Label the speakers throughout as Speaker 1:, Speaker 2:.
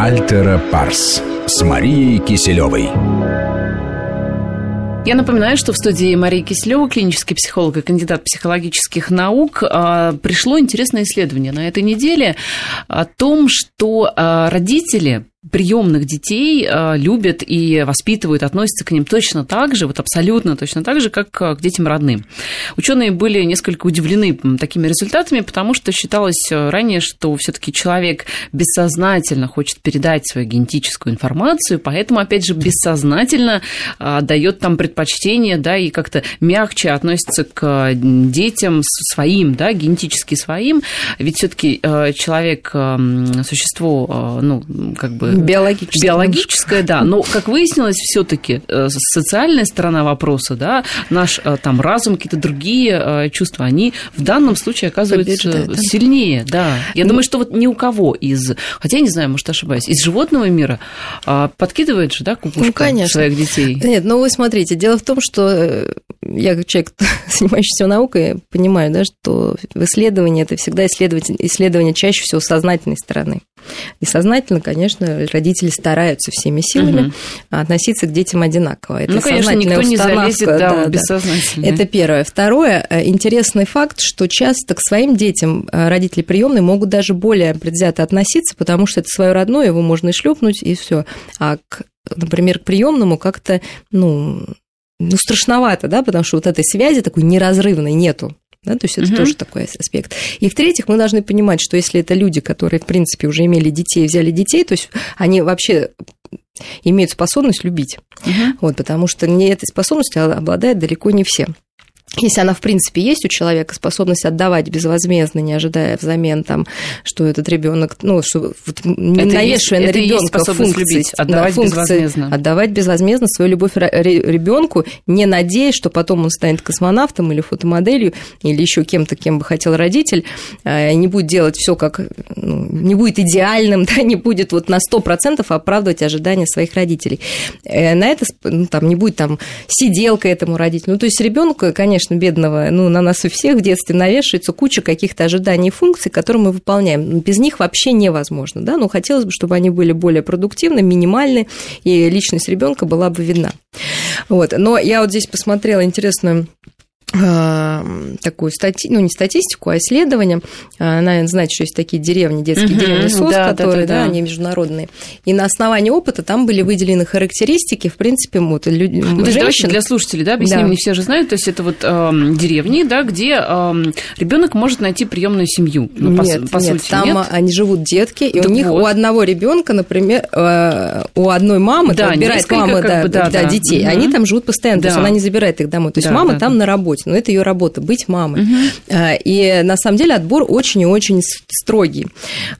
Speaker 1: Альтера Парс с Марией Киселевой.
Speaker 2: Я напоминаю, что в студии Марии Киселева, клинический психолог и кандидат психологических наук, а, пришло интересное исследование на этой неделе о том, что а, родители приемных детей э, любят и воспитывают, относятся к ним точно так же, вот абсолютно точно так же, как э, к детям родным. Ученые были несколько удивлены такими результатами, потому что считалось э, ранее, что все-таки человек бессознательно хочет передать свою генетическую информацию, поэтому, опять же, бессознательно дает там предпочтение, да, и как-то мягче относится к детям своим, да, генетически своим, ведь все-таки человек существо, ну, как бы
Speaker 3: Биологическое.
Speaker 2: Биологическое, да. Но, как выяснилось, все-таки э, социальная сторона вопроса, да, наш э, там разум, какие-то другие э, чувства, они в данном случае оказываются Побеждает, сильнее, да. Я ну, думаю, что вот ни у кого из, хотя я не знаю, может, ошибаюсь, из животного мира подкидывает же, да, кукушка ну, конечно. своих детей.
Speaker 3: Нет, ну вы смотрите, дело в том, что я как человек, занимающийся наукой, понимаю, да, что в исследовании это всегда исследование, исследование чаще всего сознательной стороны. И сознательно, конечно, родители стараются всеми силами угу. относиться к детям одинаково.
Speaker 2: Это ну, конечно, никто не залезет да, да, бессознательно.
Speaker 3: Это первое. Второе, э, интересный факт, что часто к своим детям э, родители приемные могут даже более предвзято относиться, потому что это свое родное, его можно и шлепнуть, и все. А к например, к приемному как-то, ну, ну, страшновато, да, потому что вот этой связи такой неразрывной нету. Да, то есть это угу. тоже такой аспект. И в-третьих, мы должны понимать, что если это люди, которые, в принципе, уже имели детей, взяли детей, то есть они вообще имеют способность любить. Угу. Вот, потому что не этой способностью обладают далеко не все если она, в принципе, есть у человека, способность отдавать безвозмездно, не ожидая взамен, там, что этот ребенок, ну, что вот, не это навешивая есть, на ребенка функции, любить,
Speaker 2: отдавать да, функции, безвозмездно.
Speaker 3: Отдавать безвозмездно свою любовь ребенку, не надеясь, что потом он станет космонавтом или фотомоделью, или еще кем-то, кем бы хотел родитель, а, не будет делать все как, ну, не будет идеальным, да, не будет вот на 100% оправдывать ожидания своих родителей. Э, на это, ну, там, не будет там сиделка этому родителю. Ну, то есть ребенку, конечно, конечно, бедного, ну, на нас у всех в детстве навешивается куча каких-то ожиданий и функций, которые мы выполняем. Без них вообще невозможно, да, но хотелось бы, чтобы они были более продуктивны, минимальны, и личность ребенка была бы видна. Вот. Но я вот здесь посмотрела интересную такую стати... ну не статистику, а исследование. А, наверное, знаете, что есть такие деревни, детские угу, деревни СОС, да, которые, да, да, да, они международные. И на основании опыта там были выделены характеристики, в принципе, вот, люди, ну,
Speaker 2: женщин. для слушателей, да, объясним, да. не все же знают, то есть это вот э, деревни, да, где э, ребенок может найти приемную семью.
Speaker 3: Ну, нет, по, по нет, сути, там нет. они живут детки, и да у них вот. у одного ребенка, например, э, у одной мамы, да, отбирает мама как бы, да, да, да, детей, угу. они там живут постоянно, да. то есть она не забирает их домой. То есть да, мама да, там да. на работе работе, но это ее работа быть мамой. Угу. И на самом деле отбор очень и очень строгий.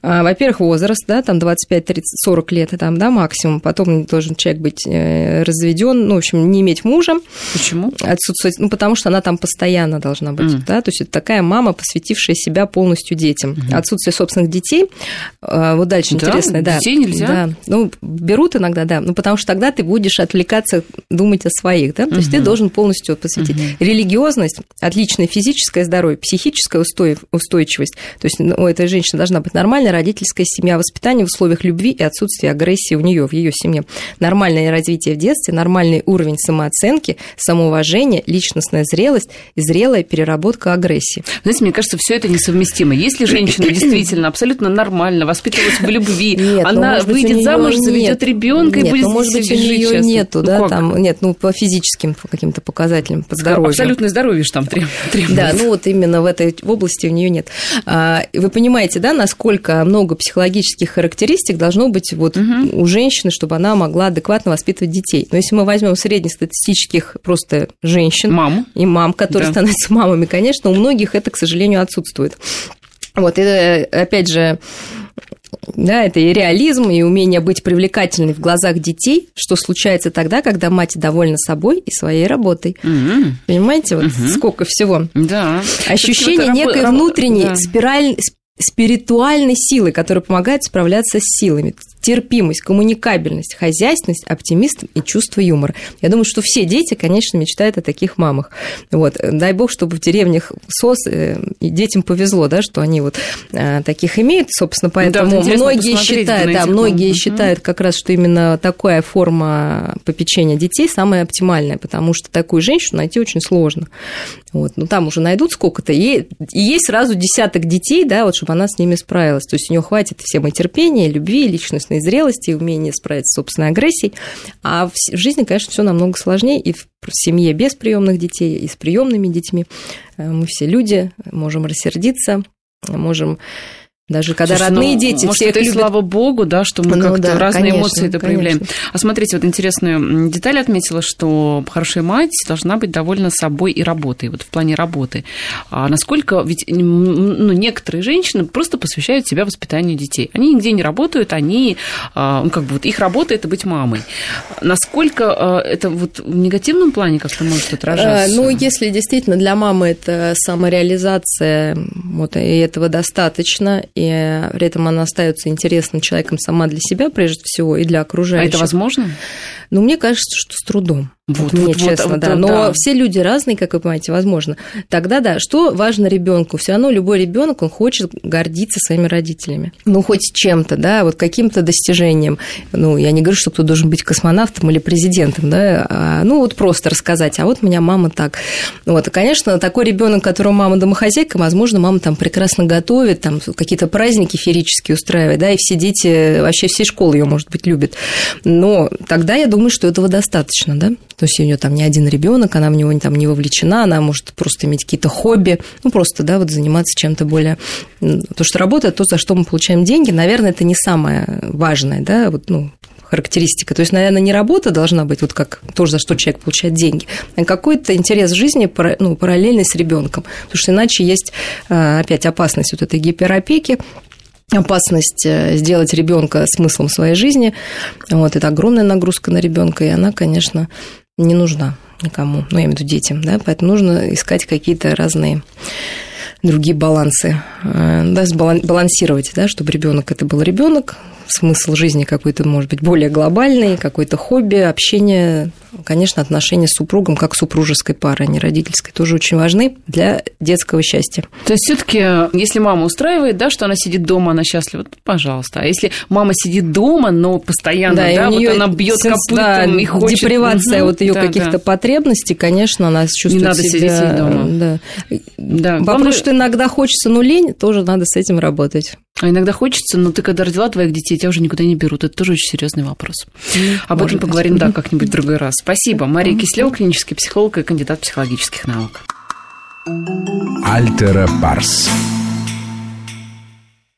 Speaker 3: А, во-первых, возраст, да, там 25, 30, 40 лет, там, да, максимум. Потом должен человек быть э, разведен, ну, в общем, не иметь мужа.
Speaker 2: Почему?
Speaker 3: Отсутствовать, ну, потому что она там постоянно должна быть, mm. да, то есть это такая мама, посвятившая себя полностью детям. Mm-hmm. Отсутствие собственных детей, а, вот дальше да? интересно, да.
Speaker 2: Детей нельзя?
Speaker 3: Да, ну, берут иногда, да, ну, потому что тогда ты будешь отвлекаться, думать о своих, да, то mm-hmm. есть ты должен полностью посвятить. Mm-hmm. Религиозно серьезность, отличное физическое здоровье, психическая устойчивость. То есть у этой женщины должна быть нормальная родительская семья, воспитание в условиях любви и отсутствие агрессии у нее, в ее семье. Нормальное развитие в детстве, нормальный уровень самооценки, самоуважения, личностная зрелость и зрелая переработка агрессии.
Speaker 2: Знаете, мне кажется, все это несовместимо. Если женщина действительно абсолютно нормально воспитывалась в любви, нет, ну, она выйдет замуж, заведет ребенка и будет
Speaker 3: ну, может быть, у нее нету, ну, да, там, нет, ну, по физическим по каким-то показателям, по здоровью.
Speaker 2: Абсолютно здоровье же там требуется.
Speaker 3: Да, ну вот именно в этой области у нее нет. А, вы понимаете, да, насколько много психологических характеристик должно быть вот угу. у женщины, чтобы она могла адекватно воспитывать детей. Но если мы возьмем среднестатистических просто женщин
Speaker 2: мам.
Speaker 3: и мам, которые да. становятся мамами, конечно, у многих это, к сожалению, отсутствует. Вот, и опять же, да, это и реализм, и умение быть привлекательной в глазах детей, что случается тогда, когда мать довольна собой и своей работой. Mm-hmm. Понимаете, вот mm-hmm. сколько всего.
Speaker 2: Да.
Speaker 3: Ощущение некой раб... внутренней да. спираль спиритуальной силы, которая помогает справляться с силами. Терпимость, коммуникабельность, хозяйственность, оптимизм и чувство юмора. Я думаю, что все дети, конечно, мечтают о таких мамах. Вот. Дай бог, чтобы в деревнях СОС э, детям повезло, да, что они вот э, таких имеют, собственно, поэтому да, многие считают, да, многие считают как раз, что именно такая форма попечения детей самая оптимальная, потому что такую женщину найти очень сложно. Вот. Ну, там уже найдут сколько-то, и, и есть сразу десяток детей, да, вот, чтобы она с ними справилась. То есть у нее хватит всем и терпения, и любви, и личностной зрелости, и умения справиться с собственной агрессией. А в жизни, конечно, все намного сложнее, и в семье без приемных детей, и с приемными детьми. Э, мы все люди, можем рассердиться, можем даже когда Слушай, родные ну, дети
Speaker 2: может, все это
Speaker 3: любят...
Speaker 2: слава богу, да, что мы ну, как-то да, разные конечно, эмоции это проявляем. Конечно. А смотрите, вот интересную деталь отметила, что хорошая мать должна быть довольна собой и работой, вот в плане работы. А насколько, ведь ну, некоторые женщины просто посвящают себя воспитанию детей. Они нигде не работают, они, а, ну, как бы вот их работа – это быть мамой. Насколько а, это вот в негативном плане как-то может отражаться?
Speaker 3: Ну, если действительно для мамы это самореализация, вот, и этого достаточно, и при этом она остается интересным человеком сама для себя, прежде всего, и для окружающих.
Speaker 2: А это возможно?
Speaker 3: Ну, мне кажется, что с трудом. Вот, мне вот, честно, вот, да. Но да. все люди разные, как вы понимаете, возможно. Тогда да, что важно ребенку? Все равно любой ребенок он хочет гордиться своими родителями. Ну, хоть чем-то, да, вот каким-то достижением. Ну, я не говорю, что кто должен быть космонавтом или президентом, да, а, ну, вот просто рассказать, а вот у меня мама так. Вот, и, конечно, такой ребенок, которого мама домохозяйка, возможно, мама там прекрасно готовит, там какие-то праздники феерические устраивает, да, и все дети, вообще все школы ее, может быть, любят. Но тогда я думаю, что этого достаточно, да. То есть у нее там не один ребенок, она в него там не вовлечена, она может просто иметь какие-то хобби, ну просто, да, вот заниматься чем-то более... То, что работа, то, за что мы получаем деньги, наверное, это не самое важное, да, вот, ну, характеристика. То есть, наверное, не работа должна быть, вот как то, за что человек получает деньги, а какой-то интерес в жизни ну, параллельный с ребенком. Потому что иначе есть а, опять опасность вот этой гиперопеки, опасность э, сделать ребенка смыслом своей жизни. Вот, это огромная нагрузка на ребенка, и она, конечно, не нужна никому, ну, я имею в виду детям, да, поэтому нужно искать какие-то разные другие балансы, э, да, балансировать, да, чтобы ребенок это был ребенок, смысл жизни какой-то, может быть, более глобальный, какое-то хобби, общение, конечно, отношения с супругом, как супружеской пары, а не родительской, тоже очень важны для детского счастья.
Speaker 2: То есть все таки если мама устраивает, да, что она сидит дома, она счастлива, то пожалуйста. А если мама сидит дома, но постоянно, да, да вот она бьет копытом да, и хочет...
Speaker 3: Депривация угу, вот ее да, каких-то да. потребностей, конечно, она чувствует
Speaker 2: Не надо
Speaker 3: себя...
Speaker 2: сидеть дома.
Speaker 3: Да. да. Вопрос, Главное... что иногда хочется, но лень, тоже надо с этим работать.
Speaker 2: А иногда хочется, но ты когда родила твоих детей, тебя уже никуда не берут. Это тоже очень серьезный вопрос. Об этом поговорим, да, как-нибудь в другой раз. Спасибо. Мария Кислева, клинический психолог и кандидат психологических наук.
Speaker 1: Альтера Парс.